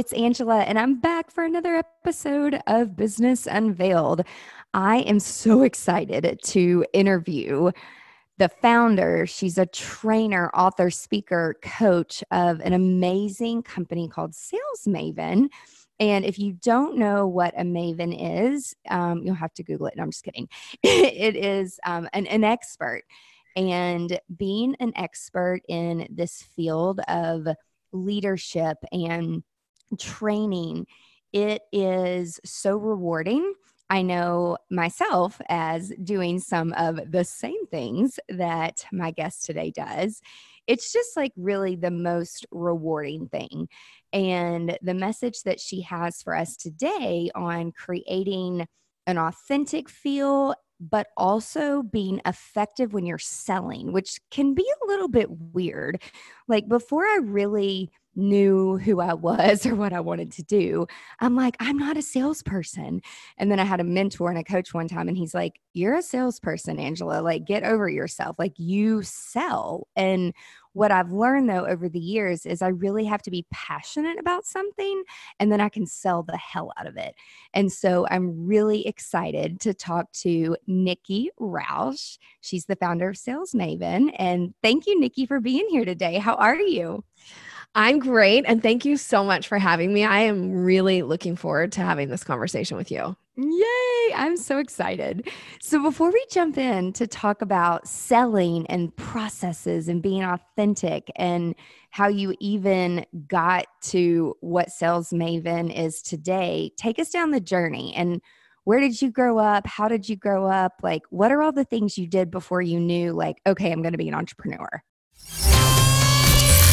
It's Angela, and I'm back for another episode of Business Unveiled. I am so excited to interview the founder. She's a trainer, author, speaker, coach of an amazing company called Sales Maven. And if you don't know what a maven is, um, you'll have to Google it. No, I'm just kidding. it is um, an, an expert. And being an expert in this field of leadership and training, it is so rewarding. I know myself as doing some of the same things that my guest today does. It's just like really the most rewarding thing. And the message that she has for us today on creating an authentic feel, but also being effective when you're selling, which can be a little bit weird. Like before I really knew who I was or what I wanted to do, I'm like, I'm not a salesperson. And then I had a mentor and a coach one time, and he's like, You're a salesperson, Angela. Like, get over yourself. Like, you sell. And what I've learned though over the years is I really have to be passionate about something and then I can sell the hell out of it. And so I'm really excited to talk to Nikki Rausch. She's the founder of Sales Maven. And thank you, Nikki, for being here today. How are you? I'm great. And thank you so much for having me. I am really looking forward to having this conversation with you. Yay! I'm so excited. So, before we jump in to talk about selling and processes and being authentic and how you even got to what Sales Maven is today, take us down the journey and where did you grow up? How did you grow up? Like, what are all the things you did before you knew, like, okay, I'm going to be an entrepreneur?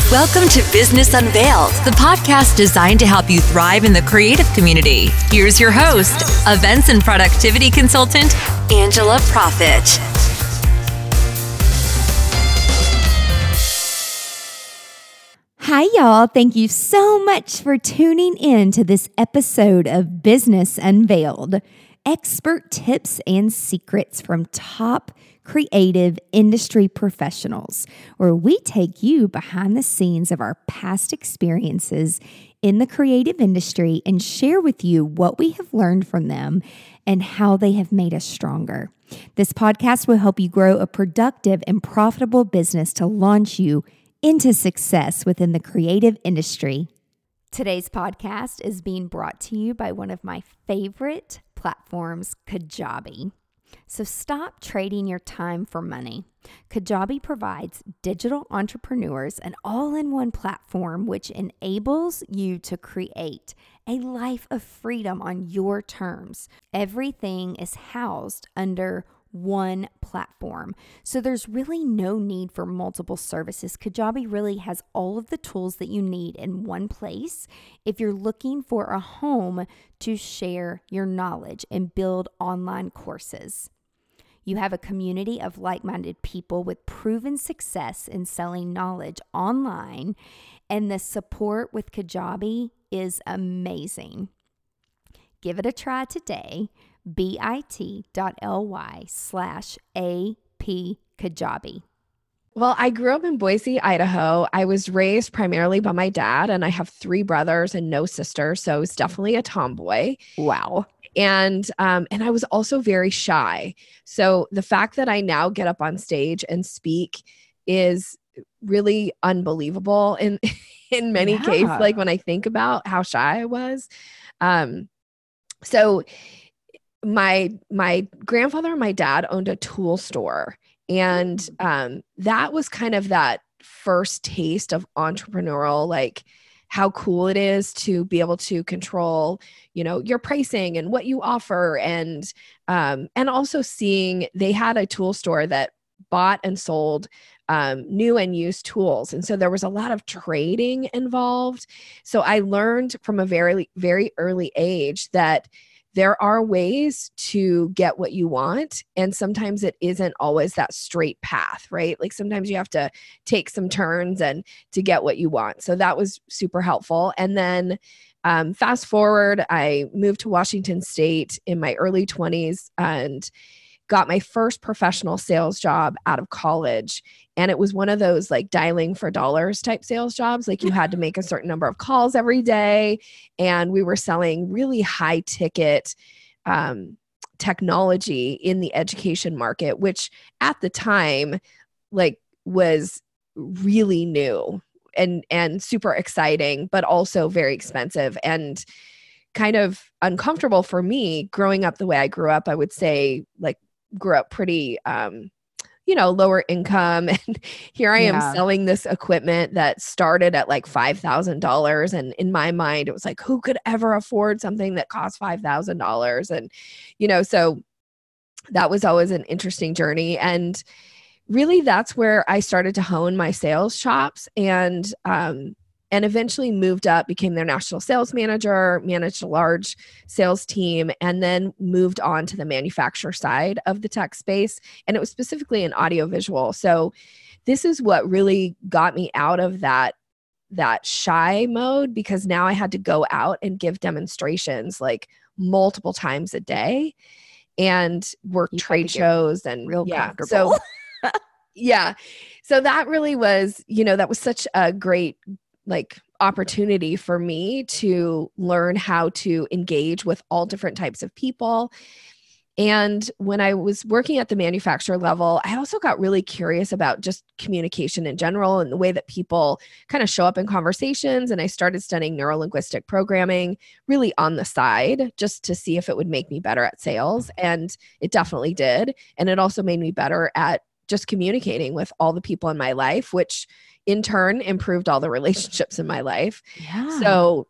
Welcome to Business Unveiled, the podcast designed to help you thrive in the creative community. Here's your host, events and productivity consultant, Angela Proffitt. Hi, y'all. Thank you so much for tuning in to this episode of Business Unveiled expert tips and secrets from top creative industry professionals, where we take you behind the scenes of our past experiences in the creative industry and share with you what we have learned from them and how they have made us stronger. This podcast will help you grow a productive and profitable business to launch you into success within the creative industry. Today's podcast is being brought to you by one of my favorite platforms, Kajabi. So stop trading your time for money. Kajabi provides digital entrepreneurs an all in one platform which enables you to create a life of freedom on your terms. Everything is housed under one platform. So there's really no need for multiple services. Kajabi really has all of the tools that you need in one place if you're looking for a home to share your knowledge and build online courses. You have a community of like minded people with proven success in selling knowledge online, and the support with Kajabi is amazing. Give it a try today bit.ly slash AP Kajabi. Well, I grew up in Boise, Idaho. I was raised primarily by my dad, and I have three brothers and no sister. So I was definitely a tomboy. Wow. And um, and I was also very shy. So the fact that I now get up on stage and speak is really unbelievable in in many yeah. cases. Like when I think about how shy I was. Um, so my my grandfather and my dad owned a tool store. And mm. um, that was kind of that first taste of entrepreneurial like how cool it is to be able to control you know your pricing and what you offer. And um, and also seeing they had a tool store that bought and sold um, new and used tools. And so there was a lot of trading involved. So i learned from a very very early age that there are ways to get what you want and sometimes it isn't always that straight path right? Like sometimes you have to take some turns and to get what you want. So that was super helpful. And then um, fast forward i moved to washington state in my early 20s and got my first professional sales job out of college. And it was one of those like dialing for dollars type sales jobs. Like you had to make a certain number of calls every day. And we were selling really high ticket um, technology in the education market which at the time like was really new and and super exciting but also very expensive and kind of uncomfortable for me growing up the way I grew up. I would say like grew up pretty um you know lower income. And here i am yeah. selling this equipment that started at like $5000 and in my mind it was like who could ever afford something that costs $5000 and you know so that was always an interesting journey. And really that's where i started to hone my sales chops. And um and eventually moved up, became their national sales manager, managed a large sales team, and then moved on to the manufacturer side of the tech space. And it was specifically in audiovisual. So this is what really got me out of that that shy mode because now I had to go out and give demonstrations like multiple times a day and work you trade shows and real yeah. So yeah. So that really was, you know, that was such a great like opportunity for me to learn how to engage with all different types of people. And when I was working at the manufacturer level, I also got really curious about just communication in general and the way that people kind of show up in conversations. And I started studying neurolinguistic programming really on the side just to see if it would make me better at sales. And it definitely did. And it also made me better at just communicating with all the people in my life, which in turn improved all the relationships in my life. Yeah. So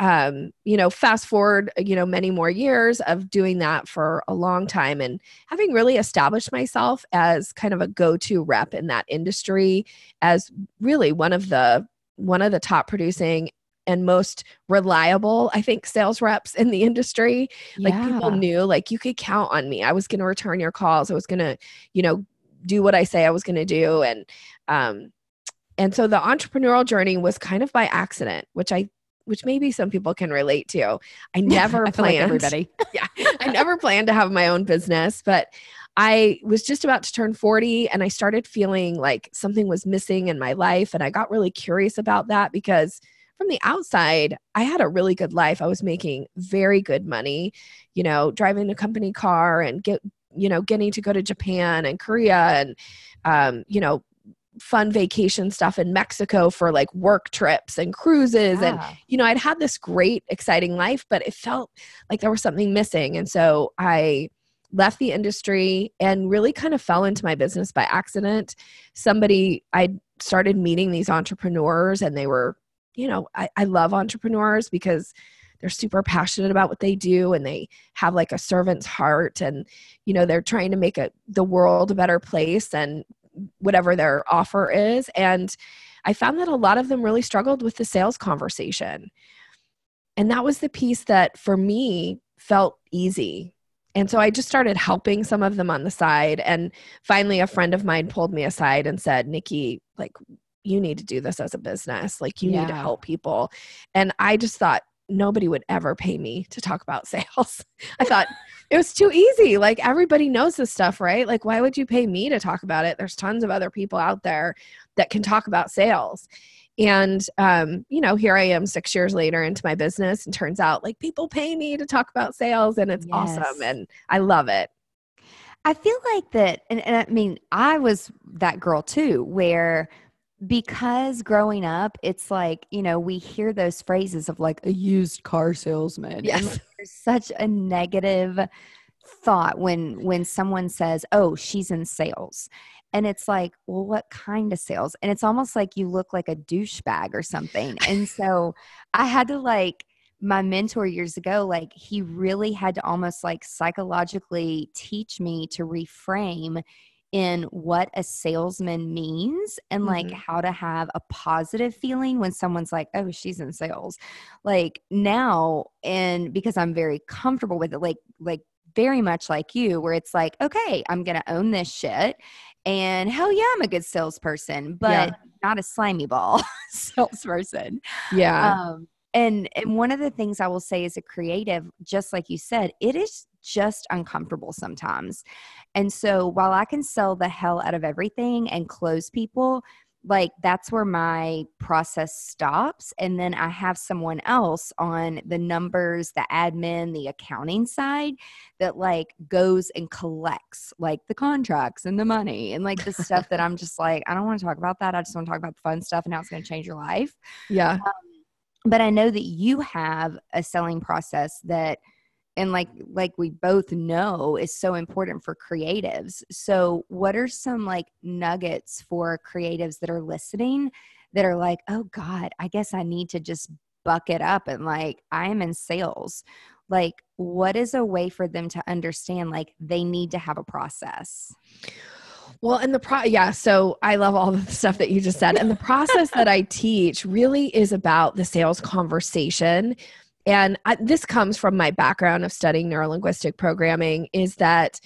um, you know, fast forward, you know, many more years of doing that for a long time and having really established myself as kind of a go-to rep in that industry as really one of the one of the top producing and most reliable, I think, sales reps in the industry. Yeah. Like people knew, like you could count on me. I was going to return your calls. I was going to, you know, do what I say I was going to do. And um, and so the entrepreneurial journey was kind of by accident, which I which maybe some people can relate to. I never I planned like everybody. yeah. I never planned to have my own business, but I was just about to turn 40 and I started feeling like something was missing in my life and I got really curious about that because from the outside, I had a really good life. I was making very good money, you know, driving a company car and get you know getting to go to Japan and Korea and um, you know fun vacation stuff in Mexico for like work trips and cruises. Yeah. And, you know, I'd had this great, exciting life, but it felt like there was something missing. And so I left the industry and really kind of fell into my business by accident. Somebody, I started meeting these entrepreneurs and they were, you know, I, I love entrepreneurs because they're super passionate about what they do and they have like a servant's heart and you know they're trying to make a, the world a better place and whatever their offer is. And I found that a lot of them really struggled with the sales conversation. And that was the piece that for me felt easy. And so I just started helping some of them on the side. And finally, a friend of mine pulled me aside and said, Nikki, like, you need to do this as a business. Like, you yeah. need to help people. And I just thought, nobody would ever pay me to talk about sales. I thought it was too easy. Like everybody knows this stuff, right? Like why would you pay me to talk about it? There's tons of other people out there that can talk about sales. And um, you know, here I am 6 years later into my business and turns out like people pay me to talk about sales and it's yes. awesome and I love it. I feel like that and, and I mean, I was that girl too where because growing up, it's like, you know, we hear those phrases of like a used car salesman. Yes. there's such a negative thought when when someone says, "Oh, she's in sales." And it's like, well, what kind of sales? And it's almost like you look like a douchebag or something. And so I had to like my mentor years ago, like he really had to almost like psychologically teach me to reframe in what a salesman means and like mm-hmm. how to have a positive feeling when someone's like, oh, she's in sales. Like now, and because I'm very comfortable with it, like, like, very much like you, where it's like, okay, I'm to own this shit. And hell yeah, I'm a good salesperson, but yeah. not a slimy ball salesperson. Yeah. Um, and and one of the things I will say as a creative, just like you said, it is just uncomfortable sometimes. And so while I can sell the hell out of everything and close people, like that's where my process stops. And then i have someone else on the numbers the admin the accounting side that like goes and collects like the contracts and the money and like the stuff that i'm just like i don't want to talk about that. I just want to talk about the fun stuff and how it's going to change your life. Yeah. Um, but i know that you have a selling process that and like like we both know is so important for creatives so what are some like nuggets for creatives that are listening that are like oh god i guess i need to just buck it up and like i'm in sales like what is a way for them to understand like they need to have a process well, and the pro, yeah. So I love all the stuff that you just said. And the process that I teach really is about the sales conversation and I, this comes from my background of studying neurolinguistic programming is that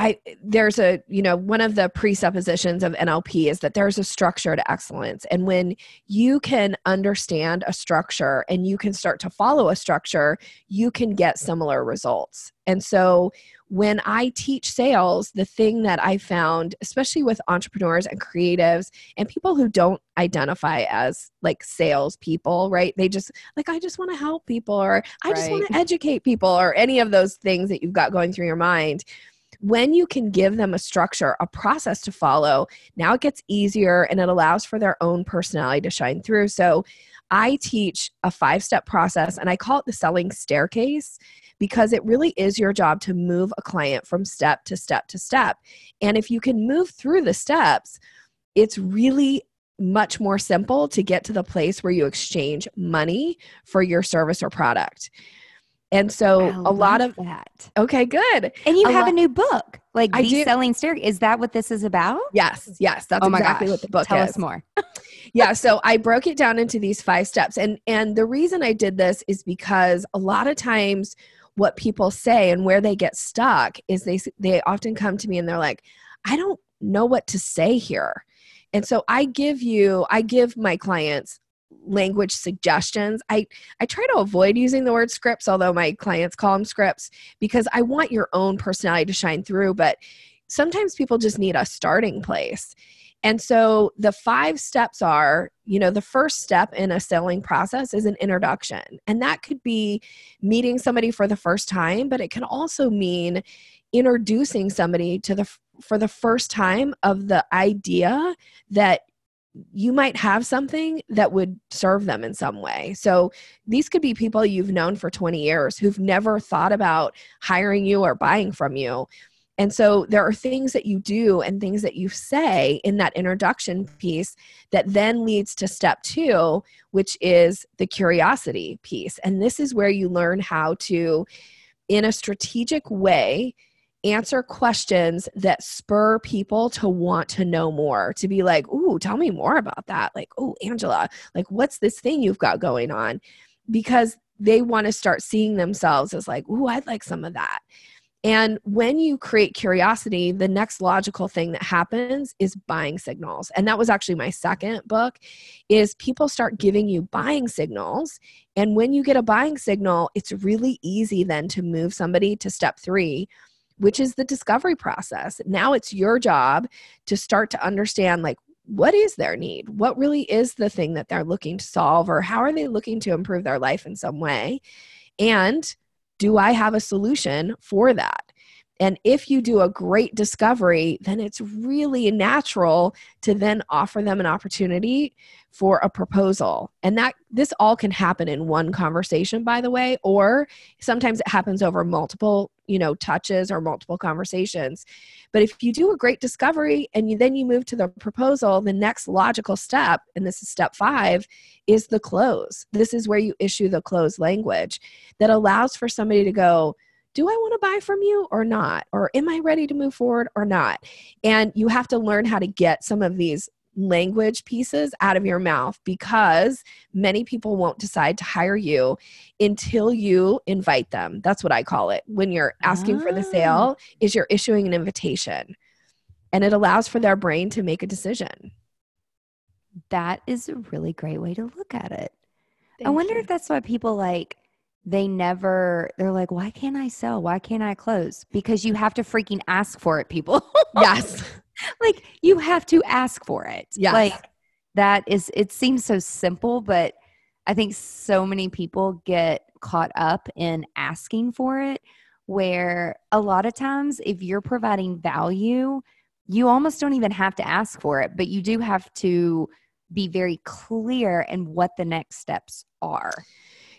I there's a you know one of the presuppositions of NLP is that there's a structure to excellence and when you can understand a structure and you can start to follow a structure you can get similar results. And so when I teach sales, the thing that I found, especially with entrepreneurs and creatives and people who don't identify as like sales people, right? They just like, I just want to help people or I right. just want to educate people or any of those things that you've got going through your mind. When you can give them a structure, a process to follow, now it gets easier and it allows for their own personality to shine through. So I teach a five step process and I call it the selling staircase because it really is your job to move a client from step to step to step. And if you can move through the steps, it's really much more simple to get to the place where you exchange money for your service or product. And so a lot of that. Okay, good. And you a have lo- a new book, like I the selling stair. Is that what this is about? Yes, yes, that's oh exactly gosh. what the book Tell is. us more. yeah, so I broke it down into these five steps, and and the reason I did this is because a lot of times what people say and where they get stuck is they they often come to me and they're like i don't know what to say here and so i give you i give my clients language suggestions i i try to avoid using the word scripts although my clients call them scripts because i want your own personality to shine through but sometimes people just need a starting place and so the five steps are, you know, the first step in a selling process is an introduction. And that could be meeting somebody for the first time, but it can also mean introducing somebody to the for the first time of the idea that you might have something that would serve them in some way. So these could be people you've known for 20 years who've never thought about hiring you or buying from you, and so there are things that you do and things that you say in that introduction piece that then leads to step two, which is the curiosity piece. And this is where you learn how to, in a strategic way, answer questions that spur people to want to know more to be like ooh tell me more about that like oh angela like what's this thing you've got going on because they want to start seeing themselves as like ooh i'd like some of that and when you create curiosity, the next logical thing that happens is buying signals. And that was actually my second book is people start giving you buying signals. And when you get a buying signal, it's really easy then to move somebody to step 3, which is the discovery process. Now it's your job to start to understand like what is their need? What really is the thing that they're looking to solve or how are they looking to improve their life in some way? And do I have a solution for that? And if you do a great discovery, then it's really natural to then offer them an opportunity for a proposal. And that this all can happen in one conversation by the way, or sometimes it happens over multiple, you know, touches or multiple conversations. But if you do a great discovery and you then you move to the proposal, the next logical step, and this is step 5, is the close. This is where you issue the close language that allows for somebody to go, do I want to buy from you or not? Or am I ready to move forward or not? And you have to learn how to get some of these language pieces out of your mouth because many people won't decide to hire you until you invite them. That's what I call it. When you're asking oh. for the sale ah. is you're issuing an invitation. And it allows for their brain to make a decision. That is a really great way to look at it. Thank I wonder you. if that's why people like they never they're like why can't i sell why can't i close? Because you have to freaking ask for it people. Yes. Like you have to ask for it. Yes. like that is it seems so simple but i think so many people get caught up in asking for it where a lot of times if you're providing value you almost don't even have to ask for it but you do have to be very clear in what the next steps are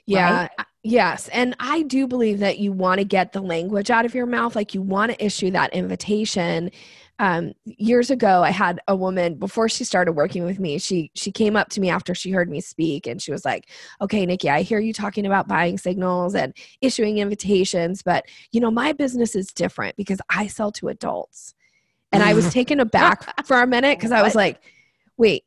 Yeah. I- Yes. And I do believe that you want to get the language out of your mouth. Like you want to issue that invitation. Um, years ago, I had a woman before she started working with me. She she came up to me after she heard me speak, and she was like, "Okay, Nikki, I hear you talking about buying signals and issuing invitations, but you know my business is different because I sell to adults." And I was taken aback for a minute because I was like, "Wait,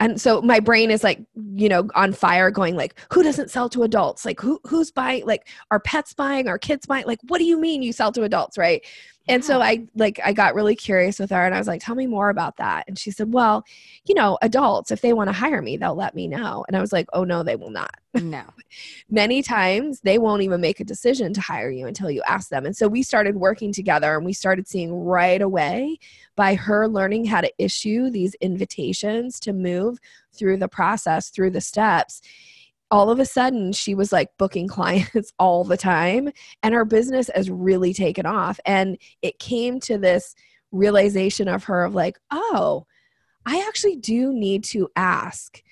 and so my brain is like you know on fire going like who doesn't sell to adults? Like who who's buying like are pets buying? Are kids buying? Like what do you mean you sell to adults right and so i like i got really curious with her and i was like tell me more about that and she said well you know adults if they want to hire me they'll let me know and i was like oh no they will not no many times they won't even make a decision to hire you until you ask them. And so we started working together and we started seeing right away by her learning how to issue these invitations to move through the process, through the steps. All of a sudden, she was like booking clients all the time, and her business has really taken off. And it came to this realization of her of like, oh, I actually do need to ask.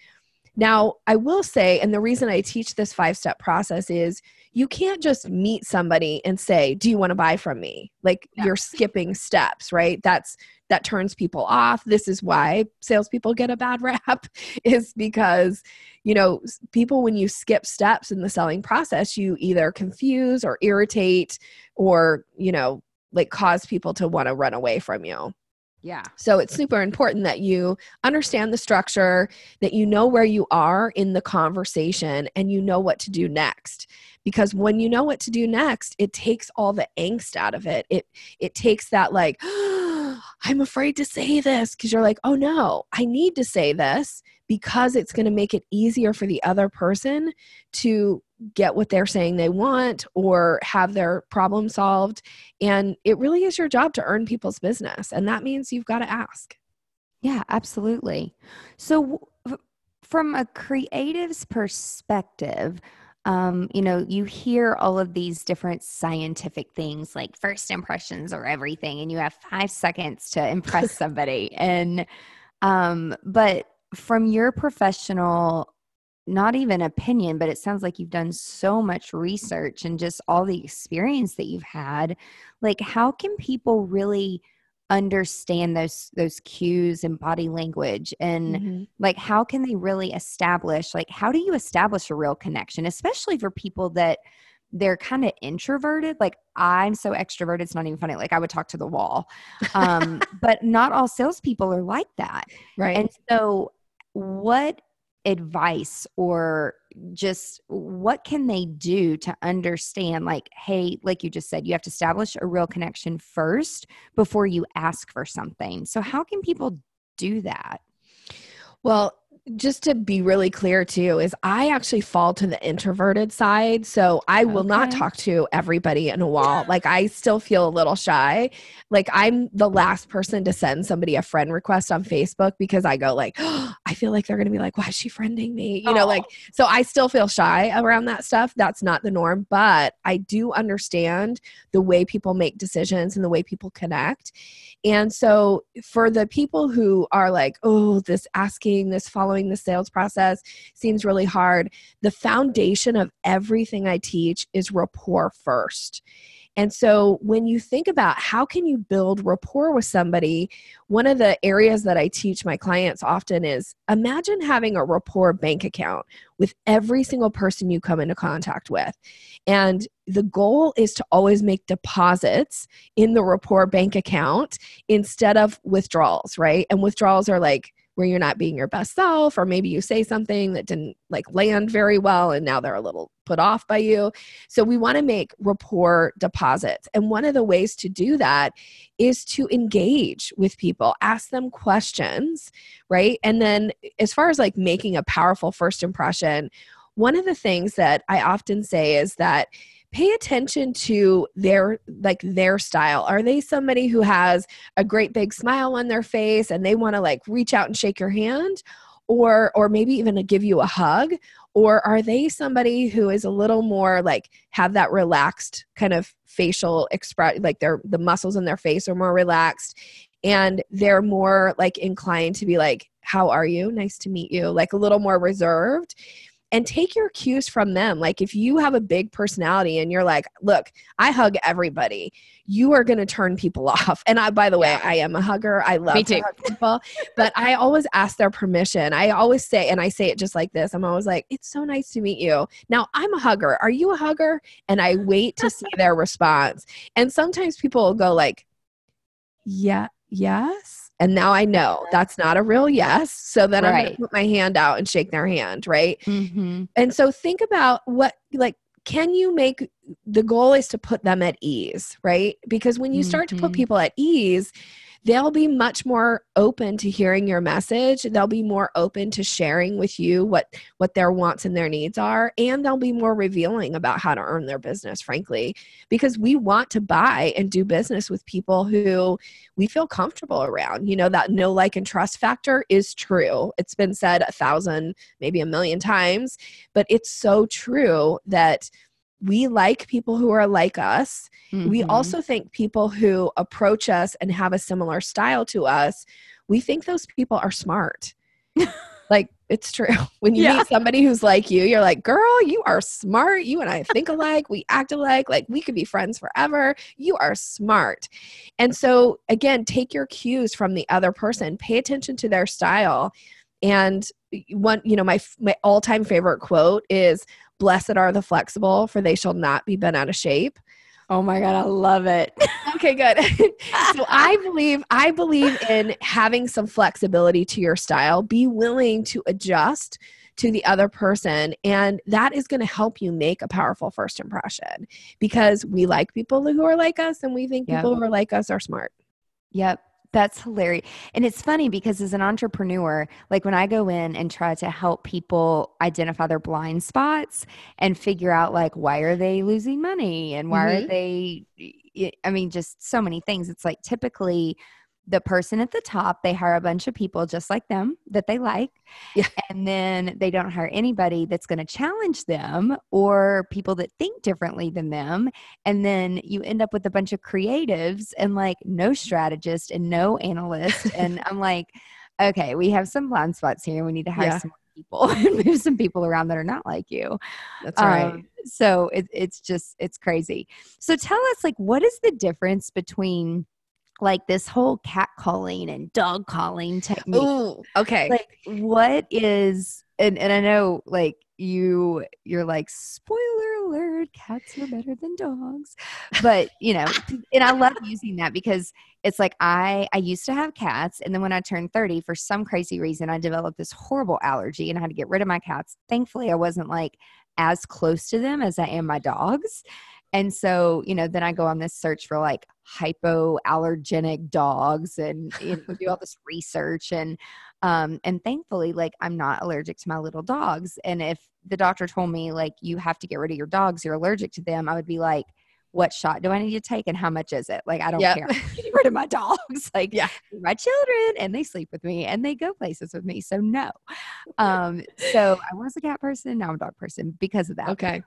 Now, I will say, and the reason I teach this five step process is you can't just meet somebody and say, Do you want to buy from me? Like Yeah. you're skipping steps, right? That's that turns people off. This is why salespeople get a bad rap, is because, you know, people, when you skip steps in the selling process, you either confuse or irritate or, you know, like cause people to want to run away from you. Yeah So it's super important that you understand the structure, that you know where you are in the conversation, and you know what to do next. Because when you know what to do next, it takes all the angst out of it. It it takes that like, I'm afraid to say this because you're like, oh no, I need to say this because it's going to make it easier for the other person to get what they're saying they want or have their problem solved and it really is your job to earn people's business. And that means you've got to ask. Yeah, absolutely. So, from a creative's perspective, um, you know, you hear all of these different scientific things like first impressions are everything, and you have five seconds to impress somebody. and, um, but from your professional, not even opinion, but it sounds like you've done so much research and just all the experience that you've had. Like, how can people really? understand those those cues and body language and like how can they really establish like how do you establish a real connection especially for people that they're kind of introverted like i'm so extroverted it's not even funny like i would talk to the wall um but not all salespeople are like that Right. and so what advice or just what can they do to understand like hey like you just said you have to establish a real connection first before you ask for something. So how can people do that? Well, just to be really clear too, is I actually fall to the introverted side. So I will not talk to everybody in a wall. Like I still feel a little shy. Like I'm the last person to send somebody a friend request on Facebook because I go like, I feel like they're gonna be like, why is she friending me? You know, like oh. so I still feel shy around that stuff. That's not the norm, but I do understand the way people make decisions and the way people connect. And so, for the people who are like, oh, this asking, this following the sales process seems really hard, the foundation of everything I teach is rapport first. And so, when you think about how can you build rapport with somebody, one of the areas that I teach my clients often is imagine having a rapport bank account with every single person you come into contact with. And the goal is to always make deposits in the rapport bank account instead of withdrawals, right? And withdrawals are like where you're not being your best self, or maybe you say something that didn't like land very well and now they're a little put off by you. So we want to make rapport deposits. And one of the ways to do that is to engage with people, ask them questions, right? And then as far as like making a powerful first impression, one of the things that I often say is that pay attention to their like their style. Are they somebody who has a great big smile on their face and they want to like reach out and shake your hand? Or or maybe even give you a hug? Or are they somebody who is a little more like have that relaxed kind of facial express like their the muscles in their face are more relaxed and they're more like inclined to be like how are you? Nice to meet you. Like a little more reserved and take your cues from them. Like if you have a big personality and you're like, look, I hug everybody, you are going to turn people off. And I, by the way, yeah. I am a hugger. I love to hug people, but I always ask their permission. I always say, and I say it just like this. I'm always like, it's so nice to meet you. Now I'm a hugger. Are you a hugger? And I wait to see their response. And sometimes people will go like, yeah, yes and now I know that's not a real yes. So then right. I'm going to put my hand out and shake their hand, right? Mm-hmm. And so think about what, like, can you make the goal is to put them at ease, right? Because when you start mm-hmm. to put mm-hmm. people at ease, they'll be much more open to hearing your message. They'll be more open to sharing with you what what their wants and their needs are and they'll be more revealing about how to earn their business frankly. Because we want to buy and do business with people who we feel comfortable around. You know that no like and trust factor is true. It's been said a thousand maybe a million times but it's so true that we like people who are like us. Mm-hmm. We also think people who approach us and have a similar style to us, we think those people are smart. like it's true. When you yeah. meet somebody who's like you, you're like, girl, you are smart. You and I think alike. we act alike. Like we could be friends forever. You are smart. And so, again, take your cues from the other person, pay attention to their style. And one, you know, my, my all time favorite quote is, Blessed are the flexible, for they shall not be bent out of shape. Oh my god, I love it. okay, good. so I believe I believe in having some flexibility to your style. Be willing to adjust to the other person and that is going to help you make a powerful first impression because we like people who are like us and we think people who are like us are smart. Yep. That's hilarious. And it's funny because as an entrepreneur, like when I go in and try to help people identify their blind spots and figure out like why are they losing money and why mm-hmm. are they I mean just so many things. It's like typically the person at the top, they hire a bunch of people just like them that they like. Yeah. And then they don't hire anybody that's going to challenge them or people that think differently than them. And then you end up with a bunch of creatives and like no strategist and no analyst. and I'm like, okay, we have some blind spots here. We need to hire yeah. some people and move some people around that are not like you. That's right. Um, so it, it's just, it's crazy. So tell us, like, what is the difference between like this whole cat calling and dog calling technique. Ooh, okay. Like what is and, and I know like you you're like spoiler alert cats are better than dogs but you know and i love using that because it's like i i used to have cats and then when i turned 30 for some crazy reason i developed this horrible allergy and i had to get rid of my cats thankfully i wasn't like as close to them as i am my dogs and so, you know, then I go on this search for like hypoallergenic dogs and you know, do all this research and um and thankfully like I'm not allergic to my little dogs. And if the doctor told me like you have to get rid of your dogs, you're allergic to them, I would be like, what shot do I need to take and how much is it? Like I don't yep. care. Get rid of my dogs. Like yeah. my children and they sleep with me and they go places with me. So no. Um so I was a cat person, now I'm a dog person because of that. Okay.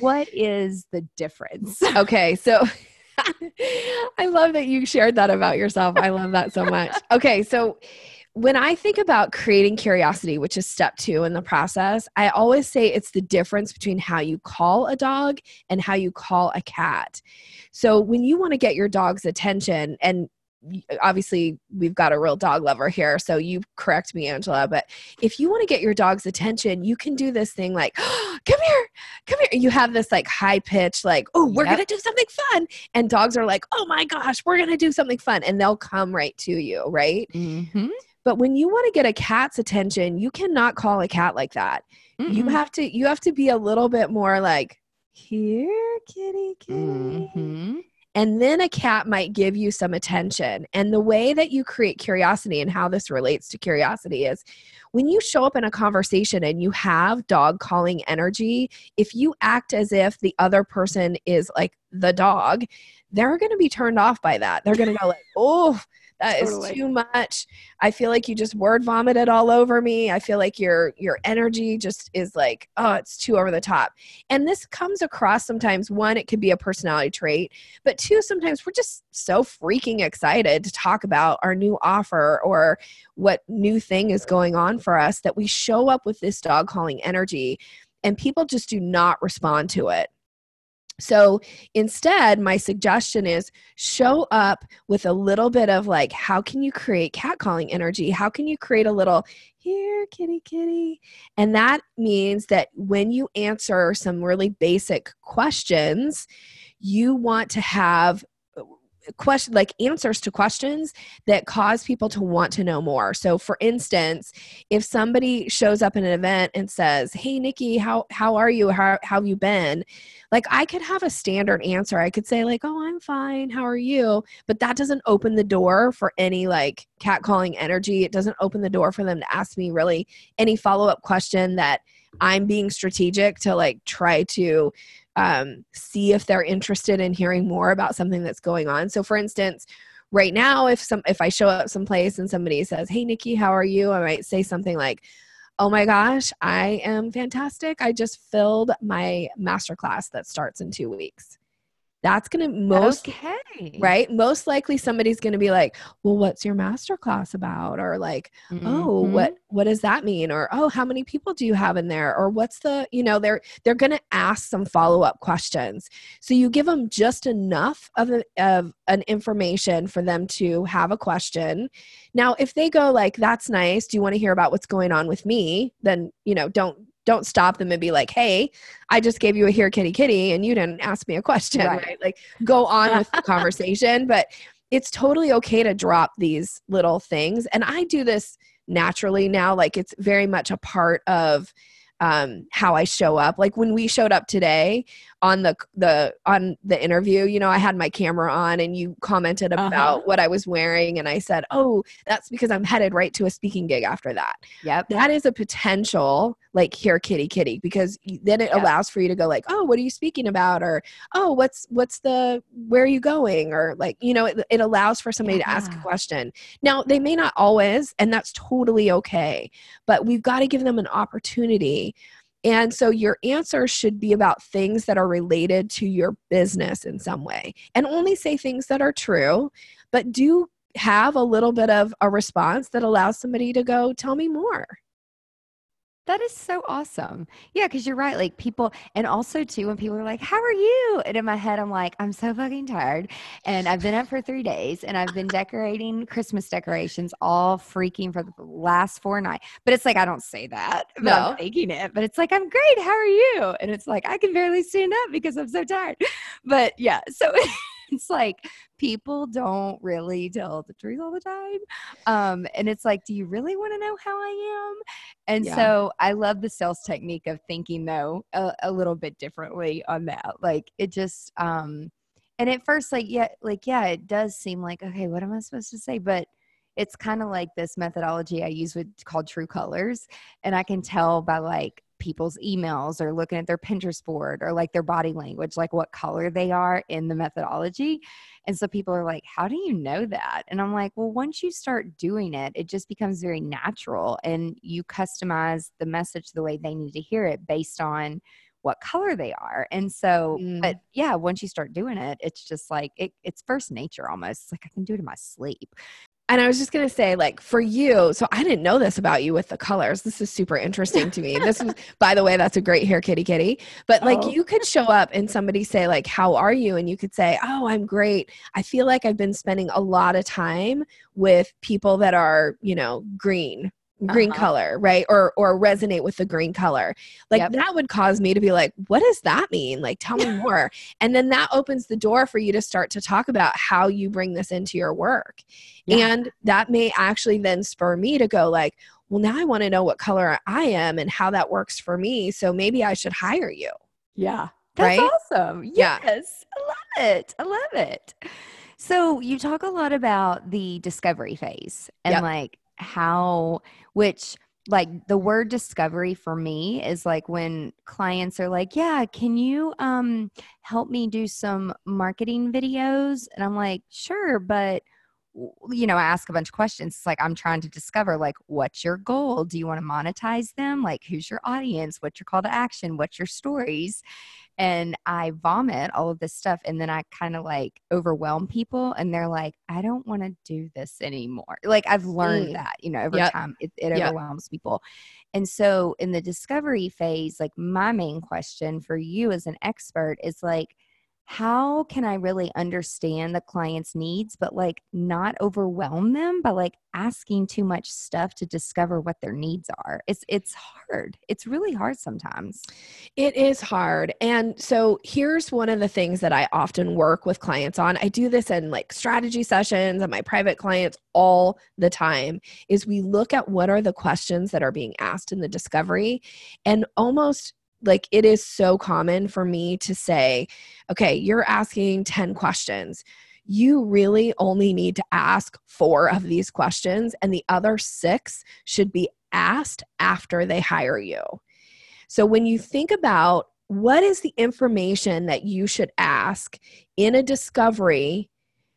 What is the difference? Okay, so I love that you shared that about yourself. I love that so much. Okay, so when I think about creating curiosity, which is step two in the process, I always say it's the difference between how you call a dog and how you call a cat. So when you want to get your dog's attention, and obviously we've got a real dog lover here so you correct me angela but if you want to get your dog's attention you can do this thing like oh, come here come here you have this like high pitch like oh we're yep. gonna do something fun and dogs are like oh my gosh we're gonna do something fun and they'll come right to you right? Mm-hmm. but when you want to get a cat's attention you cannot call a cat like that. Mm you have to you have to be a little bit more like here kitty kitty. Mm-hmm and then a cat might give you some attention. And the way that you create curiosity and how this relates to curiosity is when you show up in a conversation and you have dog calling energy, if you act as if the other person is like the dog, they're going to be turned off by that. They're going to go like, "Oh, that totally. is too much. I feel like you just word vomited all over me. I feel like your your energy just is like, oh, it's too over the top. And this comes across sometimes one, it could be a personality trait, but two, sometimes we're just so freaking excited to talk about our new offer or what new thing is going on for us that we show up with this dog calling energy and people just do not respond to it. So instead, my suggestion is show up with a little bit of like, how can you create catcalling energy? How can you create a little here, kitty, kitty? And that means that when you answer some really basic questions, you want to have question like answers to questions that cause people to want to know more. So for instance if somebody shows up in an event and says hey nikki how how are you? How, how have you been? Like i could have a standard answer. I could say like oh i'm fine. How are you? But that doesn't open the door for any like catcalling energy. It doesn't open the door for them to ask me really any follow-up question that i'm being strategic to like try to um, see if they're interested in hearing more about something that's going on. So, for instance, right now, if some if I show up someplace and somebody says, "Hey, Nikki, how are you?" I might say something like, "Oh my gosh, I am fantastic! I just filled my masterclass that starts in two weeks." That's going to most okay. right? Most likely somebody's going to be like well what's your master class about? or like oh, mm-hmm. oh what what does that mean? or oh how many people do you have in there? or what's the you know they're they're going to ask some follow-up questions. So you give them just enough of, a, of an information for them to have a question. Now if they go like that's nice. Do you want to hear about what's going on with me? then you know don't don't stop them and be like, hey, I just gave you a here kitty kitty and you didn't ask me a question, right? right? Like go on with the conversation. But it's totally okay to drop these little things. And I do this naturally now. Like it's very much a part of um, how I show up. Like when we showed up today on the the on the interview, you know, I had my camera on and you commented uh-huh. about uh-huh. what I was wearing and I said, "Oh, that's because I'm headed right to a speaking gig after that." Yep. That is a potential like here kitty kitty because then it yep. allows for you to go like, "Oh, what are you speaking about?" or "Oh, what's what's the where are you going?" or like, you know, it, it allows for somebody yeah. to ask a question. Now, they may not always and that's totally okay, but we've got to give them an opportunity and so your answer should be about things that are related to your business in some way and only say things that are true, but do have a little bit of a response that allows somebody to go, tell me more. That is so awesome. Yeah, because you're right. Like people, and also too, when people are like, How are you? And in my head, I'm like, I'm so fucking tired. And I've been up for three days and I've been decorating Christmas decorations all freaking for the last four nights. But it's like, I don't say that, but no. I'm faking it. But it's like, I'm great. How are you? And it's like, I can barely stand up because I'm so tired. But yeah, so it's like people don't really tell the truth all the time. Um, and it's like, do you really want to know how I am? And yeah. so I love the sales technique of thinking though a, a little bit differently on that. Like it just, um, and at first, like, yeah, like, yeah, it does seem like, okay, what am I supposed to say? But it's kind of like this methodology I use with called True Colors. And I can tell by like people's emails or looking at their Pinterest board or like their body language, like what color they are in the methodology. And so people are like, How do you know that? And I'm like, Well, once you start doing it, it just becomes very natural and you customize the message the way they need to hear it based on what color they are. And so, mm. but yeah, once you start doing it, it's just like it, it's first nature almost. It's like I can do it in my sleep. And I was just going to say, like, for you, so I didn't know this about you with the colors. This is super interesting to me. This is, by the way, that's a great hair kitty kitty. But like, oh. you could show up and somebody say, like, how are you? And you could say, oh, I'm great. I feel like I've been spending a lot of time with people that are, you know, green green uh-huh. color right or or resonate with the green color like yep. that would cause me to be like what does that mean like tell me more and then that opens the door for you to start to talk about how you bring this into your work yeah. and that may actually then spur me to go like well now i want to know what color i am and how that works for me so maybe i should hire you yeah That's right? awesome. Yeah. Yes. I love it. I love it. So you talk a lot about the discovery phase and Yep. like how, which like the word discovery for me is like when clients are like, yeah, can you um help me do some marketing videos? And I'm like, sure, but you know, I ask a bunch of questions. It's like I'm trying to discover like what's your goal? Do you want to monetize them? Like who's your audience? What's your call to action? What's your stories? and I vomit all of this stuff and then I kind of like overwhelm people and they're like I don't want to do this anymore. Like I've learned Mm. that, you know, over Yep. time it, it Yep. overwhelms people. And so in the discovery phase, like my main question for you as an expert is like how can I really understand the client's needs but like not overwhelm them by like asking too much stuff to discover what their needs are. It's it's hard. It's really hard sometimes. It is hard. And so here's one of the things that I often work with clients on. I do this in like strategy sessions and my private clients all the time is we look at what are the questions that are being asked in the discovery and almost like it is so common for me to say, okay, you're asking 10 questions. You really only need to ask four of these questions, and the other six should be asked after they hire you. So when you think about what is the information that you should ask in a discovery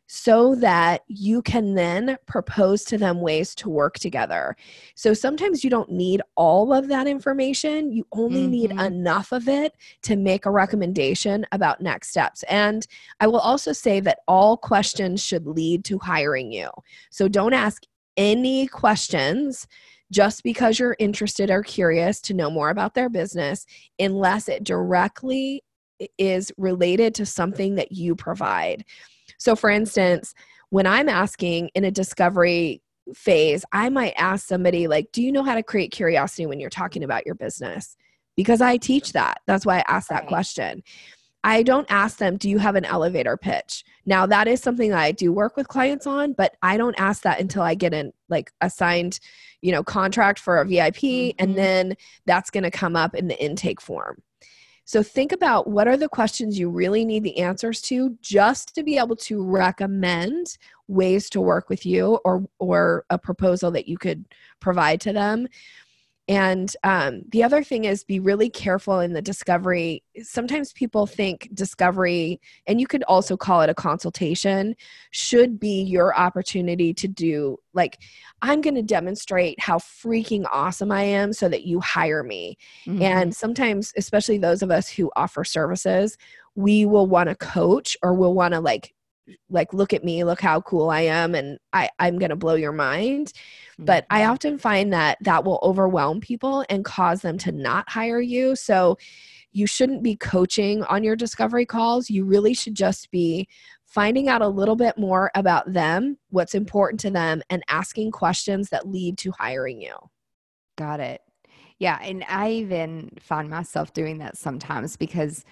so that you can then propose to them ways to work together. So sometimes you don't need all of that information, you only need Mhm. enough of it to make a recommendation about next steps. And I will also say that all questions should lead to hiring you. So don't ask any questions just because you're interested or curious to know more about their business unless it directly is related to something that you provide. So, for instance, when I'm asking in a discovery phase, I might ask somebody, like, Do you know how to create curiosity when you're talking about your business? Because I teach that. That's why I ask that Right. question. I don't ask them, Do you have an elevator pitch? Now, that is something that I do work with clients on, but I don't ask that until I get in, like, a signed, you know, contract for a VIP, Mhm. and then that's going to come up in the intake form. So think about what are the questions you really need the answers to just to be able to recommend ways to work with you or or a proposal that you could provide to them. And um, the other thing is be really careful in the discovery. Sometimes people think discovery, and you could also call it a consultation, should be your opportunity to do like, I'm going to demonstrate how freaking awesome I am so that you hire me. Mhm. And sometimes, especially those of us who offer services, we will want to coach or we'll want to like like look at me, look how cool I am and I I'm going to blow your mind. But I Mhm. often find that that will overwhelm people and cause them to not hire you. So you shouldn't be coaching on your discovery calls. You really should just be finding out a little bit more about them, what's important to them, and asking questions that lead to hiring you. Got it. Yeah. And I even find myself doing that sometimes because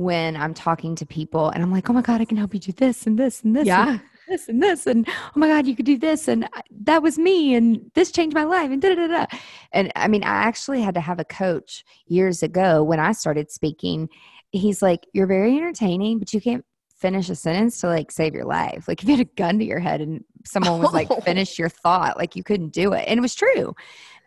when I'm talking to people and I'm like, oh my God, I can help you do this and this and this. Yeah. And this and this. And oh my God, you could do this. And I- that was me. And this changed my life. And da da da. And I mean, I actually had to have a coach years ago when I started speaking. He's like, you're very entertaining, but you can't finish a sentence to like save your life. Like if you had a gun to your head and someone was like, finish your thought, like you couldn't do it. And it was true.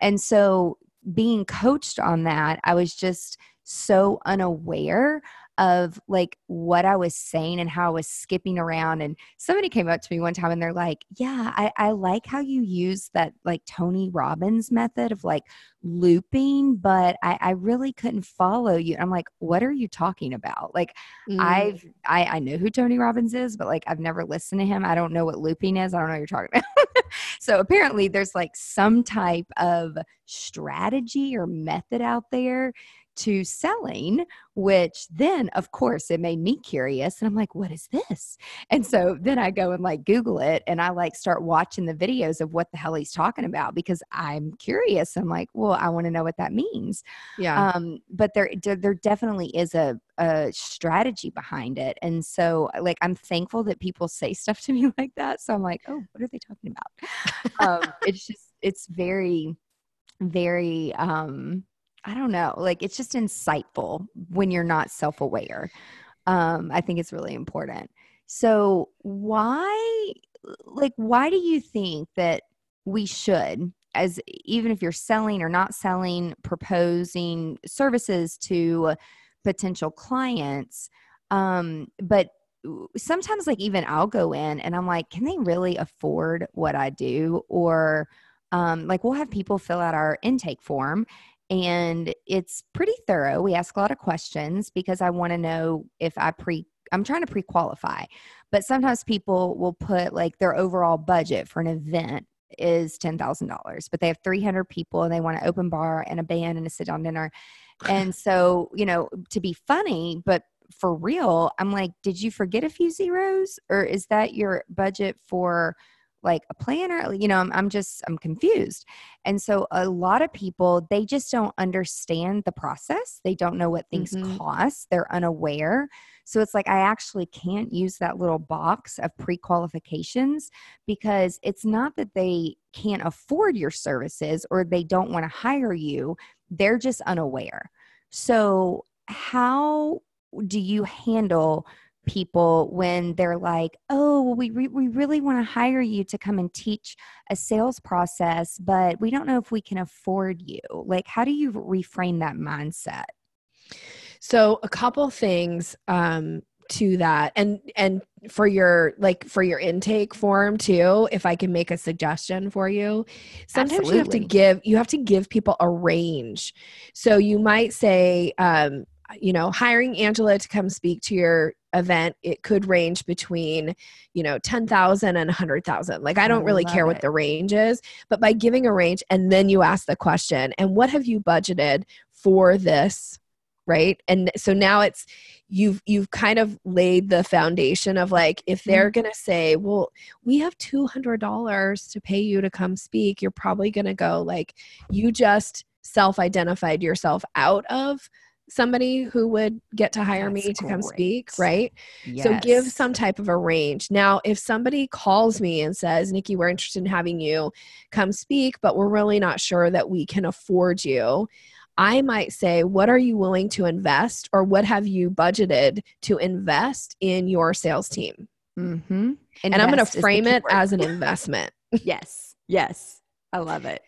And so being coached on that, I was just so unaware of like what I was saying and how I was skipping around. And somebody came up to me one time and they're like, Yeah, I, I like how you use that like Tony Robbins method of like looping, but I, I really couldn't follow you. I'm like, What are you talking about? Like, Mm. I've I, I know who Tony Robbins is, but like I've never listened to him. I don't know what looping is. I don't know what you're talking about. so apparently there's like some type of strategy or method out there to selling, which then of course it made me curious. And I'm like, what is this? And so then I go and like Google it and I like start watching the videos of what the hell he's talking about because I'm curious. I'm like, well, I want to know what that means yeah. um but there there definitely is a a strategy behind it and so like i'm thankful that people say stuff to me like that so i'm like oh what are they talking about um it's just it's very very um I don't know, like it's just insightful when you're not self aware. Um, I think it's really important. So, why, like, why do you think that we should, as even if you're selling or not selling, proposing services to potential clients, um, but sometimes like even I'll go in and I'm like, can they really afford what I do? Or um, like we'll have people fill out our intake form and it's pretty thorough. We ask a lot of questions because I want to know if I pre I'm trying to pre-qualify. But sometimes people will put like their overall budget for an event is $10,000, but they have 300 people and they want an open bar and a band and a sit down dinner. And so, you know, to be funny, but for real, I'm like, did you forget a few zeros or is that your budget for like a planner? You know, I'm, I'm just, I'm confused. And so a lot of people, they just don't understand the process. They don't know what things mm-hmm. cost. They're unaware. So it's like I actually can't use that little box of pre qualifications because it's not that they can't afford your services or they don't want to hire you, they're just unaware. So, how do you handle people when they're like, "Oh, we re- we really want to hire you to come and teach a sales process, but we don't know if we can afford you." Like, how do you reframe that mindset? So, a couple things um, to that, and and for your like for your intake form too. If I can make a suggestion for you, sometimes Absolutely. you have to give you have to give people a range. So you might say. Um, you know, hiring Angela to come speak to your event, it could range between, you know, 10,000 and 100,000. Like, I don't really care it. what the range is, but by giving a range and then you ask the question, and what have you budgeted for this? Right. And so now it's, you've you've kind of laid the foundation of like if they're mm-hmm. going to say well we have $200 to pay you to come speak you're probably going to go like you just self-identified yourself out of somebody who would get to hire That's me to great. come speak, right? Yes. So give some type of a range. Now, if somebody calls me and says, Nikki, we're interested in having you come speak, but we're really not sure that we can afford you. I might say, What are you willing to invest, or what have you budgeted to invest in your sales team? Mm-hmm. And I'm going to frame it as an investment. yes. Yes. I love it.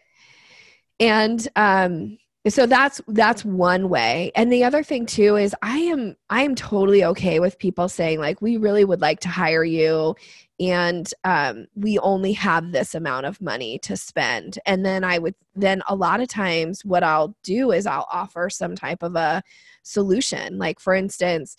And um, so that's that's one way. And the other thing too is i am i am totally okay with people saying like we really would like to hire you and um, we only have this amount of money to spend. And then i would then a lot of times what i'll do is i'll offer some type of a solution. Like for instance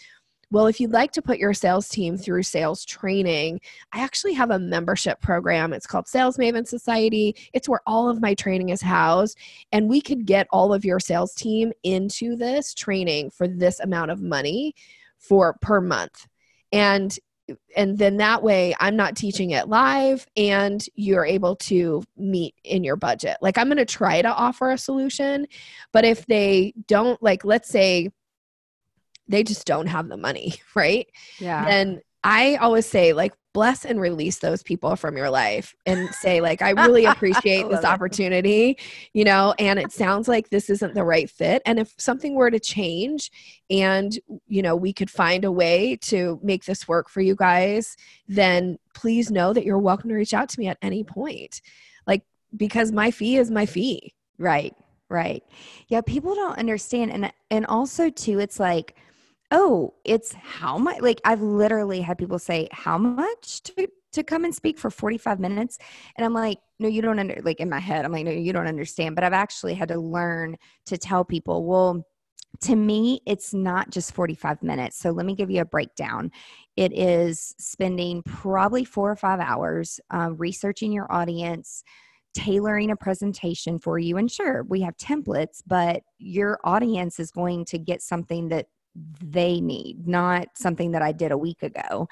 well, if you'd like to put your sales team through sales training, I actually have a membership program. It's called Sales Maven Society. It's where all of my training is housed. And we could get all of your sales team into this training for this amount of money for per month. And and then that way I'm not teaching it live and you're able to meet in your budget. Like I'm going to try to offer a solution, but if they don't like let's say they just don't have the money, right? Yeah. And I always say, like, bless and release those people from your life and say, like, I really appreciate this opportunity, you know, and it sounds like this isn't the right fit. And if something were to change and, you know, we could find a way to make this work for you guys, then please know that you're welcome to reach out to me at any point. Like, because my fee is my fee. Right. Right. Yeah. People don't understand. And, and also, too, it's like, oh, it's how much? Like I've literally had people say, how much to, to come and speak for 45 minutes? And I'm like, no, you don't under like in my head, I'm like, no, you don't understand. But I've actually had to learn to tell people, well, to me, it's not just 45 minutes. So let me give you a breakdown. It is spending probably four or five hours uh, researching your audience, tailoring a presentation for you. And sure, we have templates, but your audience is going to get something that they need, not something that I did a week ago.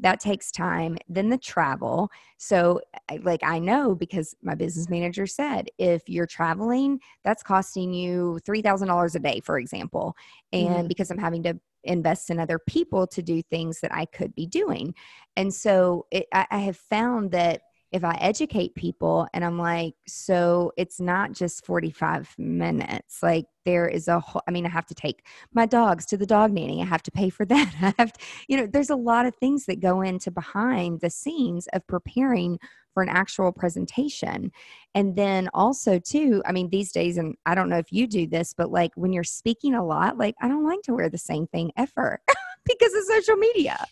That takes time. Then the travel. So, like, I know because my business manager said if you're traveling, that's costing you $3,000 a day, for example. And mm-hmm. because I'm having to invest in other people to do things that I could be doing. And so, it, I, I have found that if I educate people and I'm like, so it's not just 45 minutes. Like there is a whole, I mean, I have to take my dogs to the dog nanny. I have to pay for that. I have to, you know, there's a lot of things that go into behind the scenes of preparing for an actual presentation. And then also too, I mean, these days, and I don't know if you do this, but like when you're speaking a lot, like I don't like to wear the same thing ever. because of social media.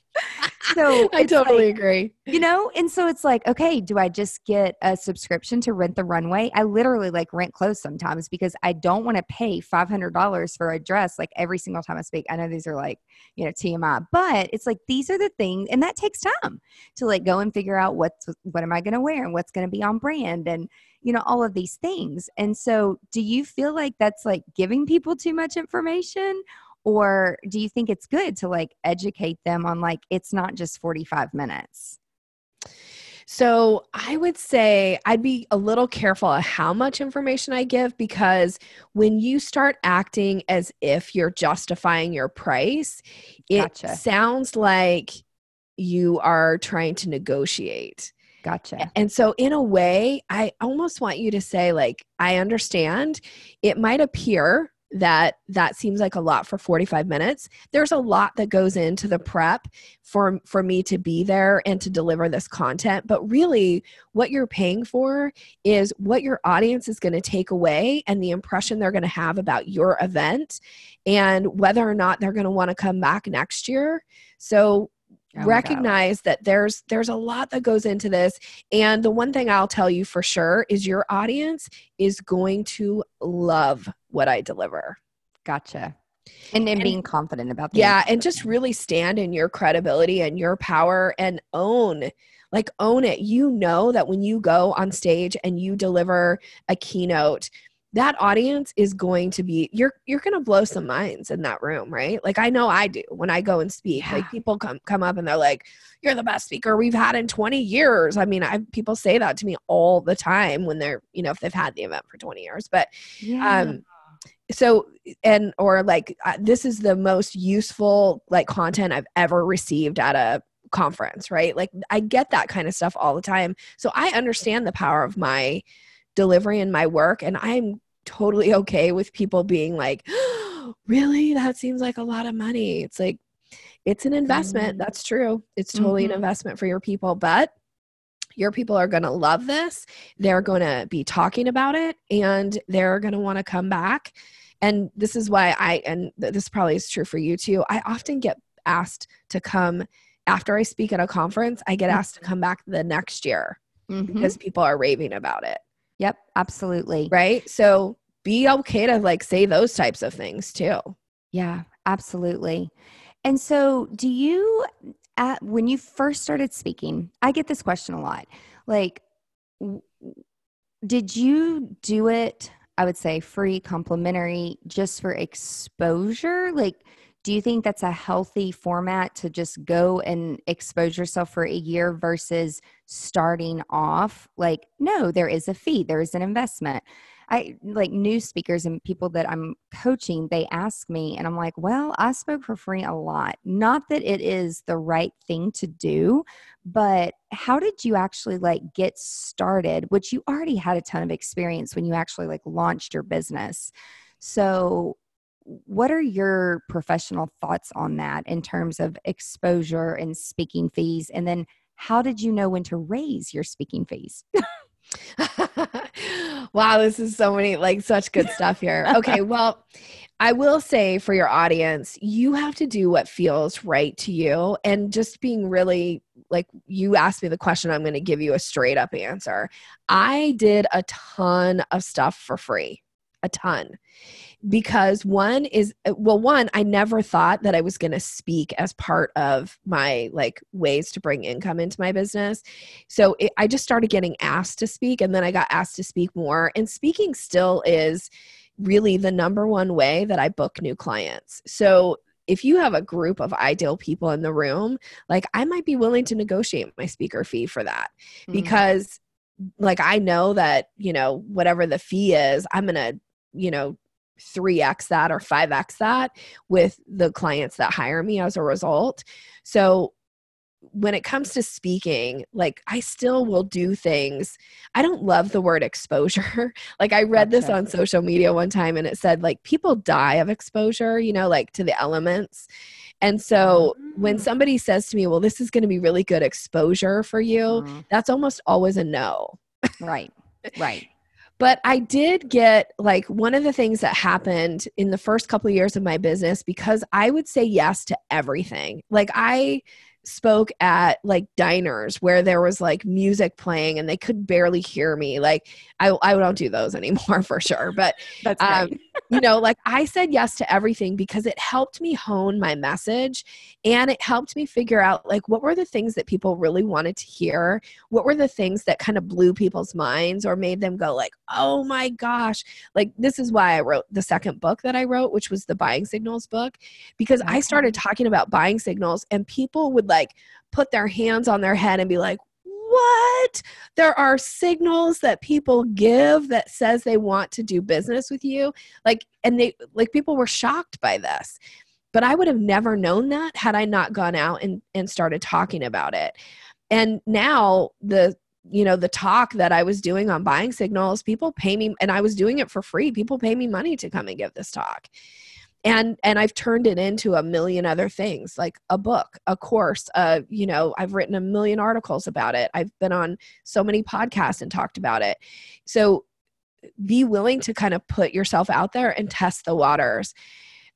So I totally like, agree. You know, and so it's like, okay, do I just get a subscription to rent the runway? I literally like rent clothes sometimes because I don't want to pay $500 for a dress like every single time I speak. I know these are like, you know, TMI, but it's like these are the things and that takes time to like go and figure out what's what am I going to wear and what's going to be on brand and you know all of these things. And so do you feel like that's like giving people too much information or do you think it's good to like educate them on like it's not just 45 minutes so I would say I'd be a little careful of how much information I give because when you start acting as if you're justifying your price, it gotcha. sounds like you are trying to negotiate. Gotcha. And so, in a way, I almost want you to say, like, I understand it might appear that that seems like a lot for 45 minutes. There's a lot that goes into the prep for for me to be there and to deliver this content but really what you're paying for is what your audience is going to take away and the impression they're going to have about your event and whether or not they're going to want to come back next year. So Oh recognize that there's there's a lot that goes into this and the one thing I'll tell you for sure is your audience is going to love what I deliver. Gotcha. And then being confident about that. Yeah, and just really stand in your credibility and your power and own like own it. You know that when you go on stage and you deliver a keynote that audience is going to be you're you're going to blow some minds in that room right? Like i know i do when i go and speak. Yeah. like people come come up and they're like you're the best speaker we've had in 20 years. I mean i people say that to me all the time when they're you know if they've had the event for 20 years but yeah. um so and or like uh, this is the most useful like content i've ever received at a conference right? Like i get that kind of stuff all the time. So i understand the power of my delivery and my work and i'm totally okay with people being like, oh, really? That seems like a lot of money. It's like, it's an investment. Mm-hmm. That's true. It's totally mm-hmm. an investment for your people, but your people are going to love this. They're going to be talking about it and they're going to want to come back. And this is why I, and this probably is true for you too. I often get asked to come after I speak at a conference, I get asked to come back the next year mm-hmm. because people are raving about it. Yep, absolutely. Right? So be okay to like say those types of things too. Yeah, absolutely. And so, do you, at, when you first started speaking, I get this question a lot. Like, w- did you do it, I would say, free, complimentary, just for exposure? Like, do you think that's a healthy format to just go and expose yourself for a year versus starting off? Like no there is a fee there is an investment. I like new speakers and people that i'm coaching they ask me and i'm like well i spoke for free a lot. Not that it is the right thing to do but how did you actually like get started which you already had a ton of experience when you actually like launched your business? So what are your professional thoughts on that in terms of exposure and speaking fees? And then how did you know when to raise your speaking fees? wow, this is so many, like, such good stuff here. Okay, well, I will say for your audience, you have to do what feels right to you. And just being really like, you asked me the question, I'm going to give you a straight up answer. I did a ton of stuff for free, a ton because one is well one i never thought that i was going to speak as part of my like ways to bring income into my business so it, i just started getting asked to speak and then i got asked to speak more and speaking still is really the number one way that i book new clients so if you have a group of ideal people in the room like i might be willing to negotiate my speaker fee for that mm-hmm. because like i know that you know whatever the fee is i'm going to you know 3x that or 5x that with the clients that hire me as a result. So when it comes to speaking, like I still will do things. I don't love the word exposure. like I read this on social media one time and it said like people die of exposure, you know, like to the elements. And so when mm. somebody says to me, well, this is going to be really good exposure for you, mm-hmm. that's almost always a no. right. Right. But I did get like one of the things that happened in the first couple of years of my business because I would say yes to everything. Like I spoke at like diners where there was like music playing and they could barely hear me. Like I, I don't do those anymore for sure. But that's um, you know, like I said yes to everything because it helped me hone my message and it helped me figure out like what were the things that people really wanted to hear? What were the things that kind of blew people's minds or made them go like, "Oh my gosh." Like this is why I wrote the second book that I wrote, which was the buying signals book because okay. I started talking about buying signals and people would like like put their hands on their head and be like, what? There are signals that people give that says they want to do business with you. Like, and they, like, people were shocked by this. But I would have never known that had I not gone out and, and started talking about it. And now the, you know, the talk that I was doing on buying signals, people pay me, and I was doing it for free. People pay me money to come and give this talk and and i've turned it into a million other things like a book a course uh you know i've written a million articles about it. I've been on so many podcasts and talked about it. So be willing to kind of put yourself out there and test the waters.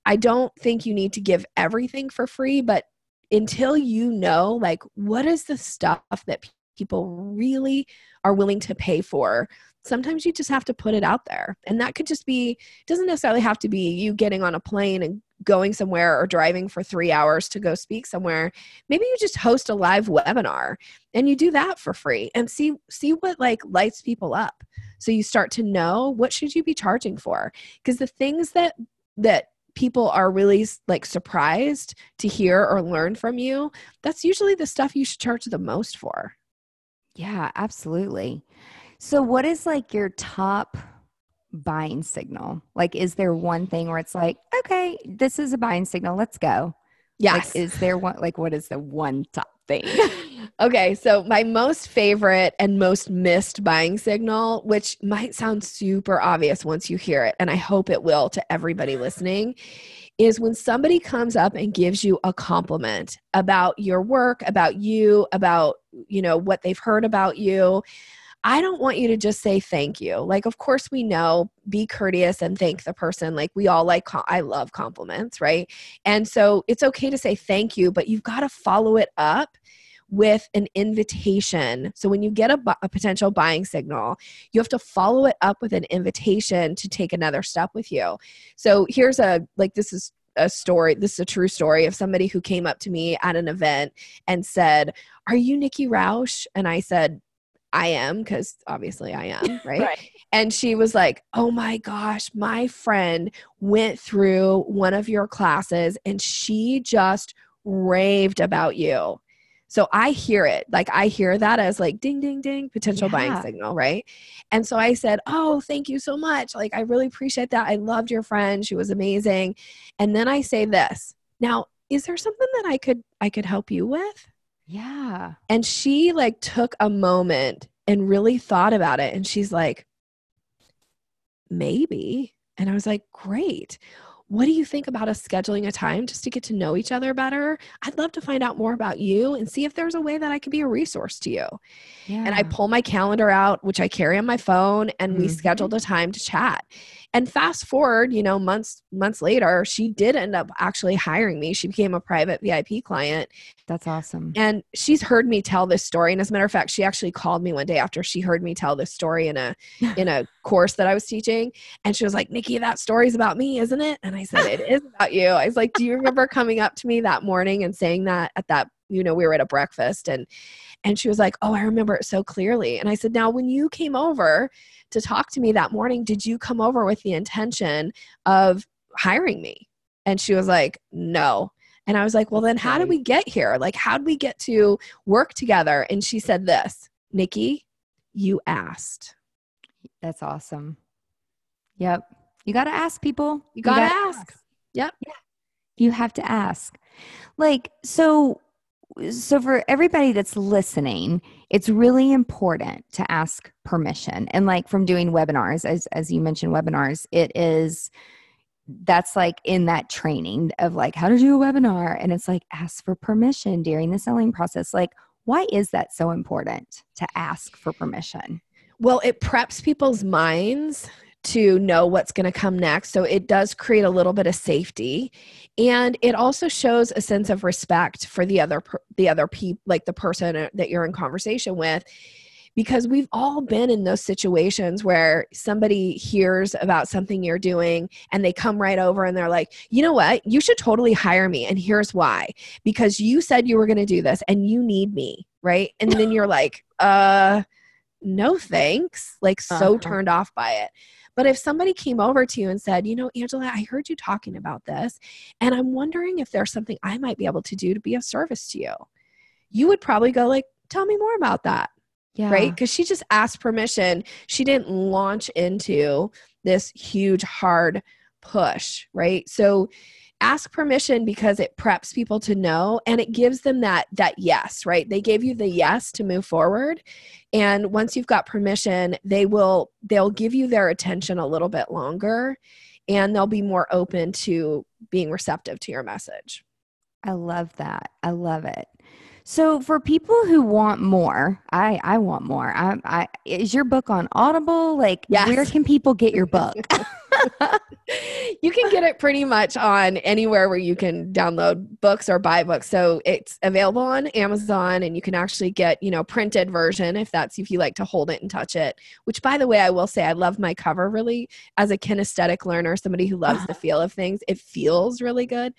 I don't think you need to give everything for free but until you know like what is the stuff that people really are willing to pay for sometimes you just have to put it out there. And that could just be, doesn't necessarily have to be you getting on a plane and going somewhere or driving for three hours to go speak somewhere. Maybe you just host a live webinar and you do that for free and see see what like lights people up. So you start to know what should you be charging for? Because the things that that people are really like surprised to hear or learn from you, that's usually the stuff you should charge the most for. Yeah, absolutely. So, what is like your top buying signal? Like, is there one thing where it's like, okay, this is a buying signal, let's go? Yes. Like, is there one, like, what is the one top thing? okay, so my most favorite and most missed buying signal, which might sound super obvious once you hear it, and I hope it will to everybody listening, is when somebody comes up and gives you a compliment about your work, about you, about, you know, what they've heard about you I don't want you to just say thank you. Like, of course, we know be courteous and thank the person. Like, we all like, I love compliments, right? And so it's okay to say thank you, but you've got to follow it up with an invitation. So when you get a, a, potential buying signal, you have to follow it up with an invitation to take another step with you. So here's a like this is a story this is a true story of somebody who came up to me at an event and said, "Are you Nikki Rausch?" And I said, I am because obviously I am, right? right? And she was like, Oh my gosh, my friend went through one of your classes and she just raved about you. So I hear it. Like I hear that as like ding ding ding potential yeah. buying signal, right? And so I said, "Oh, thank you so much. Like I really appreciate that. I loved your friend. She was amazing." And then I say this. Now, is there something that I could I could help you with? Yeah. And she like took a moment and really thought about it. And she's like, maybe. And I was like, great what do you think about us scheduling a time just to get to know each other better? I'd love to find out more about you and see if there's a way that I could be a resource to you. Yeah. And I pull my calendar out, which I carry on my phone, and mm-hmm. we scheduled a time to chat. And fast forward, you know, months months later, she did end up actually hiring me. She became a private VIP client. That's awesome. And she's heard me tell this story. And as a matter of fact, she actually called me one day after she heard me tell this story in a in a course that I was teaching. And she was like, Nikki, that story's about me, isn't it? And I said, It is about you. I was like, Do you remember coming up to me that morning and saying that at that, you know, we were at a breakfast and and she was like, Oh, I remember it so clearly. And I said, Now, when you came over to talk to me that morning, did you come over with the intention of hiring me? And she was like, No. And I was like, Well, then how did we get here? Like, how did we get to work together? And she said this Nikki, you asked. That's awesome. Yep. You got to ask people. You got to ask. ask. Yep. Yeah. You have to ask. Like, so so for everybody that's listening, it's really important to ask permission. And like from doing webinars, as as you mentioned, webinars, it is that's like in that training of like how to do a webinar, and it's like ask for permission during the selling process. Like, why is that so important to ask for permission? Well, it preps people's minds to know what's going to come next. So it does create a little bit of safety and it also shows a sense of respect for the other the other people like the person uh, that you're in conversation with because we've all been in those situations where somebody hears about something you're doing and they come right over and they're like, you know what? You should totally hire me. And here's why because you said you were going to do this and you need me. Right. And then you're like, uh, no thanks. Like, so uh-huh. turned off by it. But if somebody came over to you and said, you know, Angela, I heard you talking about this, and I'm wondering if there's something I might be able to do to be of service to you, you would probably go, like, tell me more about that. Yeah. Right. Because she just asked permission. She didn't launch into this huge, hard push. Right. So, ask permission because it preps people to know and it gives them that that yes right they gave you the yes to move forward and once you've got permission they will they'll give you their attention a little bit longer and they'll be more open to being receptive to your message i love that i love it so for people who want more, I I want more. I, I is your book on Audible? Like, yes. where can people get your book? you can get it pretty much on anywhere where you can download books or buy books. So it's available on Amazon and you can actually get, you know, printed version if that's if you like to hold it and touch it. Which by the way, I will say I love my cover really as a kinesthetic learner, somebody who loves the feel of things. It feels really good.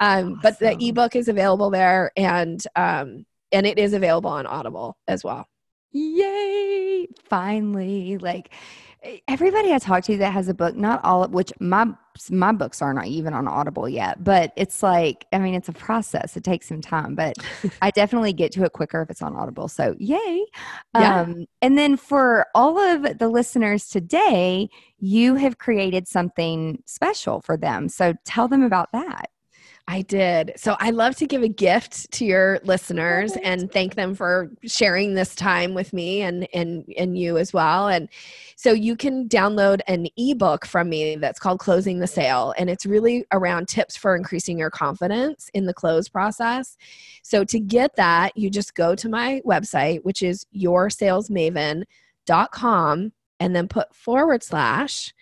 Um, awesome. but the ebook is available there and um, and it is available on Audible as well. Yay! Finally, like everybody I talk to that has a book, not all of which my my books are not even on Audible yet, but it's like I mean it's a process. It takes some time, but I definitely get to it quicker if it's on Audible. So yay! Yeah. Um, and then for all of the listeners today, you have created something special for them. So tell them about that. I did. So I love to give a gift to your listeners Perfect. and thank them for sharing this time with me and and and you as well. And so you can download an ebook from me that's called Closing the Sale and it's really around tips for increasing your confidence in the close process. So to get that, you just go to my website which is yoursalesmaven.com and then put forward slash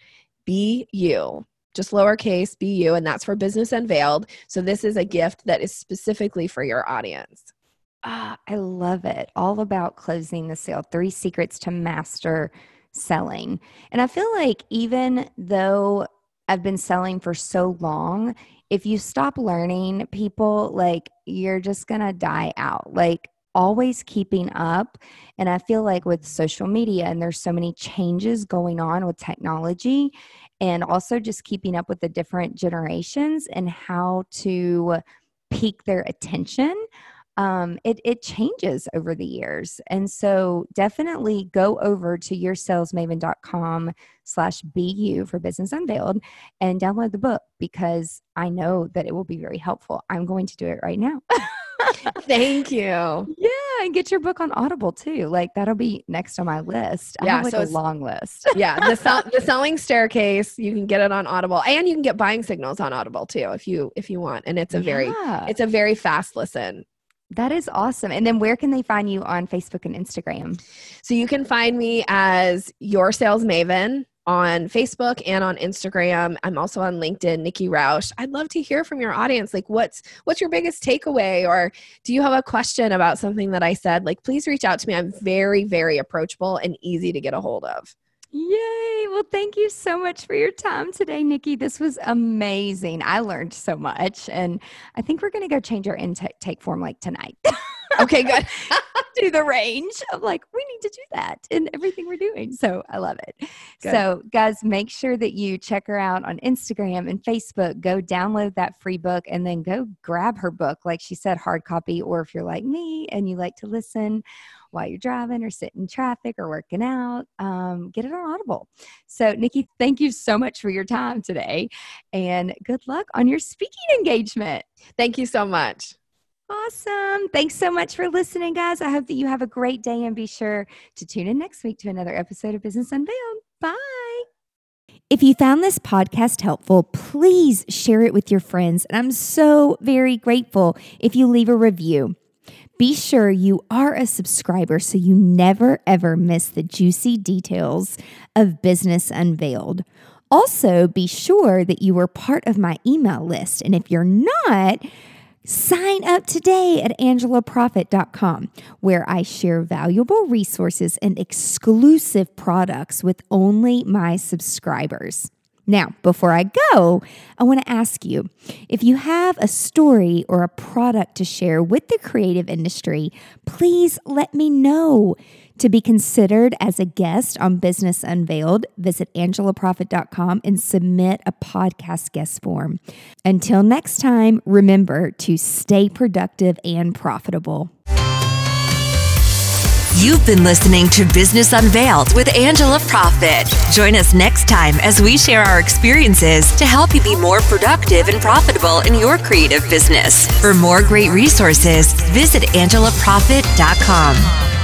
be you just lowercase bu, and that's for Business Unveiled. So this is a gift that is specifically for your audience. Ah, I love it. All about closing the sale. Three secrets to master selling. And I feel like even though I've been selling for so long, if you stop learning people, like you're just going to die out. Like always keeping up. And I feel like with social media, and there's so many changes going on with technology, and also just keeping up with the different generations and how to uh, pique their attention um, it, it changes over the years and so definitely go over to yoursalesmaven.com slash bu for business unveiled and download the book because i know that it will be very helpful i'm going to do it right now Thank you. Yeah, and get your book on Audible too. Like that'll be next on my list. I yeah, have like so a long list. yeah, the sell- the selling staircase. You can get it on Audible, and you can get buying signals on Audible too if you if you want. And it's a very yeah. it's a very fast listen. That is awesome. And then where can they find you on Facebook and Instagram? So you can find me as Your Sales Maven on Facebook and on Instagram. I'm also on LinkedIn, Nikki Rausch. I'd love to hear from your audience. Like what's what's your biggest takeaway or do you have a question about something that I said? Like please reach out to me. I'm very very approachable and easy to get a hold of. Yay. Well, thank you so much for your time today, Nikki. This was amazing. I learned so much. And I think we're going to go change our intake form like tonight. okay, good. do the range of like, we need to do that in everything we're doing. So I love it. Good. So, guys, make sure that you check her out on Instagram and Facebook. Go download that free book and then go grab her book. Like she said, hard copy. Or if you're like me and you like to listen, while you're driving or sitting in traffic or working out, um, get it on Audible. So, Nikki, thank you so much for your time today and good luck on your speaking engagement. Thank you so much. Awesome. Thanks so much for listening, guys. I hope that you have a great day and be sure to tune in next week to another episode of Business Unveiled. Bye. If you found this podcast helpful, please share it with your friends. And I'm so very grateful if you leave a review. Be sure you are a subscriber so you never ever miss the juicy details of Business Unveiled. Also, be sure that you are part of my email list. And if you're not, Sign up today at angelaproffitt.com, where I share valuable resources and exclusive products with only my subscribers. Now, before I go, I want to ask you if you have a story or a product to share with the creative industry, please let me know. To be considered as a guest on Business Unveiled, visit angelaproffitt.com and submit a podcast guest form. Until next time, remember to stay productive and profitable. You've been listening to Business Unveiled with Angela Proffitt. Join us next time as we share our experiences to help you be more productive and profitable in your creative business. For more great resources, visit angelaproffitt.com.